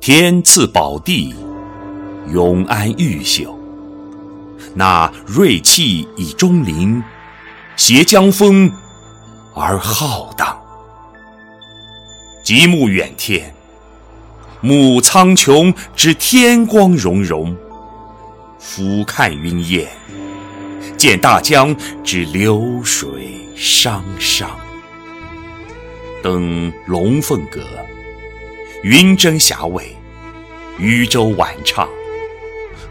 天赐宝地，永安毓秀。那锐气以中临，携江风而浩荡。极目远天，目苍穹之天光融融；俯看云烟，见大江之流水汤汤。登龙凤阁。云蒸霞蔚，渔舟晚唱，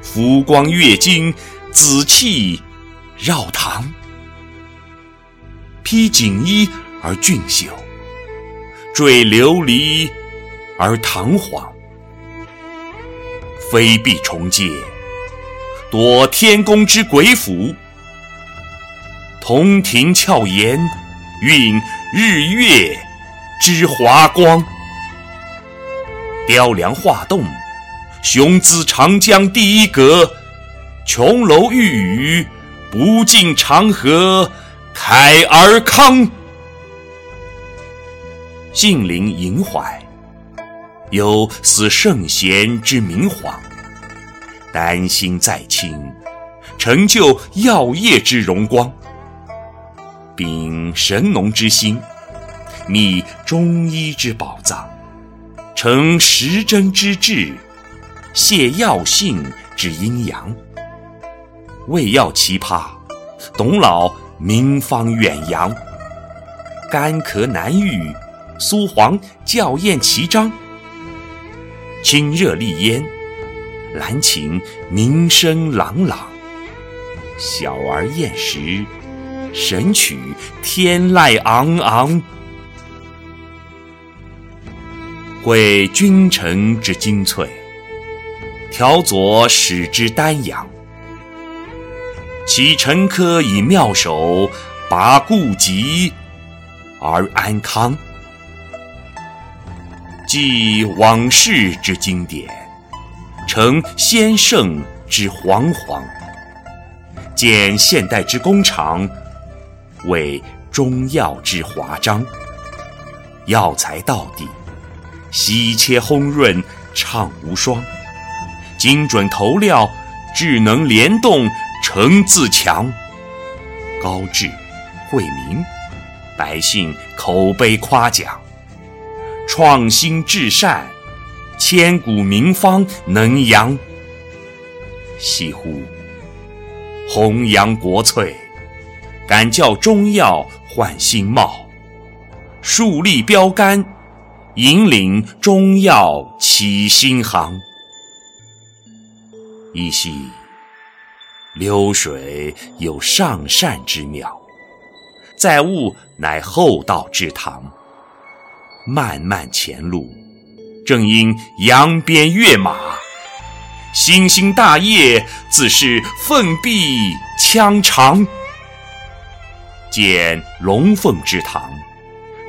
浮光跃金，紫气绕堂。披锦衣而俊秀，缀琉璃而堂皇。飞壁重阶，夺天宫之鬼斧；铜庭翘檐，蕴日月之华光。雕梁画栋，雄姿长江第一阁；琼楼玉宇，不尽长河凯而康。杏林萦怀，有似圣贤之明皇；丹心在清，成就耀业之荣光。秉神农之心，觅中医之宝藏。成时针之志，泻药性之阴阳。胃药奇葩，董老名方远扬。干咳难愈，苏黄校验奇章。清热利咽，兰芩名声朗朗。小儿厌食，神曲天籁昂昂。会君臣之精粹，调佐使之丹阳。其臣科以妙手，拔痼疾而安康。记往事之经典，成先圣之煌煌。见现代之工厂，为中药之华章。药材到底。稀切烘润畅无双，精准投料，智能联动成自强。高质惠民，百姓口碑夸奖。创新至善，千古名方能扬。惜乎！弘扬国粹，敢教中药换新貌，树立标杆。引领中药起新航，依稀流水有上善之妙，载物乃厚道之堂。漫漫前路，正因扬鞭跃马，星星大业自是奋臂枪长。建龙凤之堂。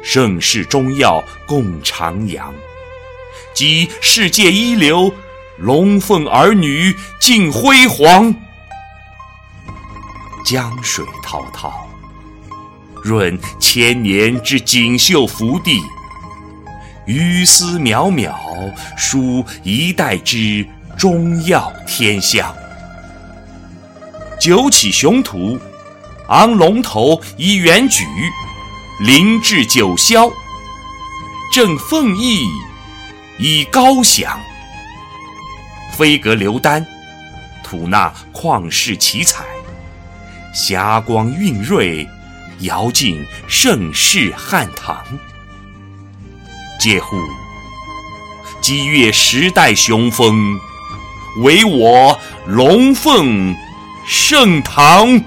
盛世中药共徜徉，集世界一流龙凤儿女尽辉煌。江水滔滔，润千年之锦绣福地；鱼丝渺渺，输一代之中药天香。九起雄图，昂龙头以远举。灵志九霄，振凤翼以高翔；飞阁流丹，吐纳旷世奇才；霞光蕴瑞，遥尽盛世汉唐。嗟乎！激越时代雄风，唯我龙凤盛唐。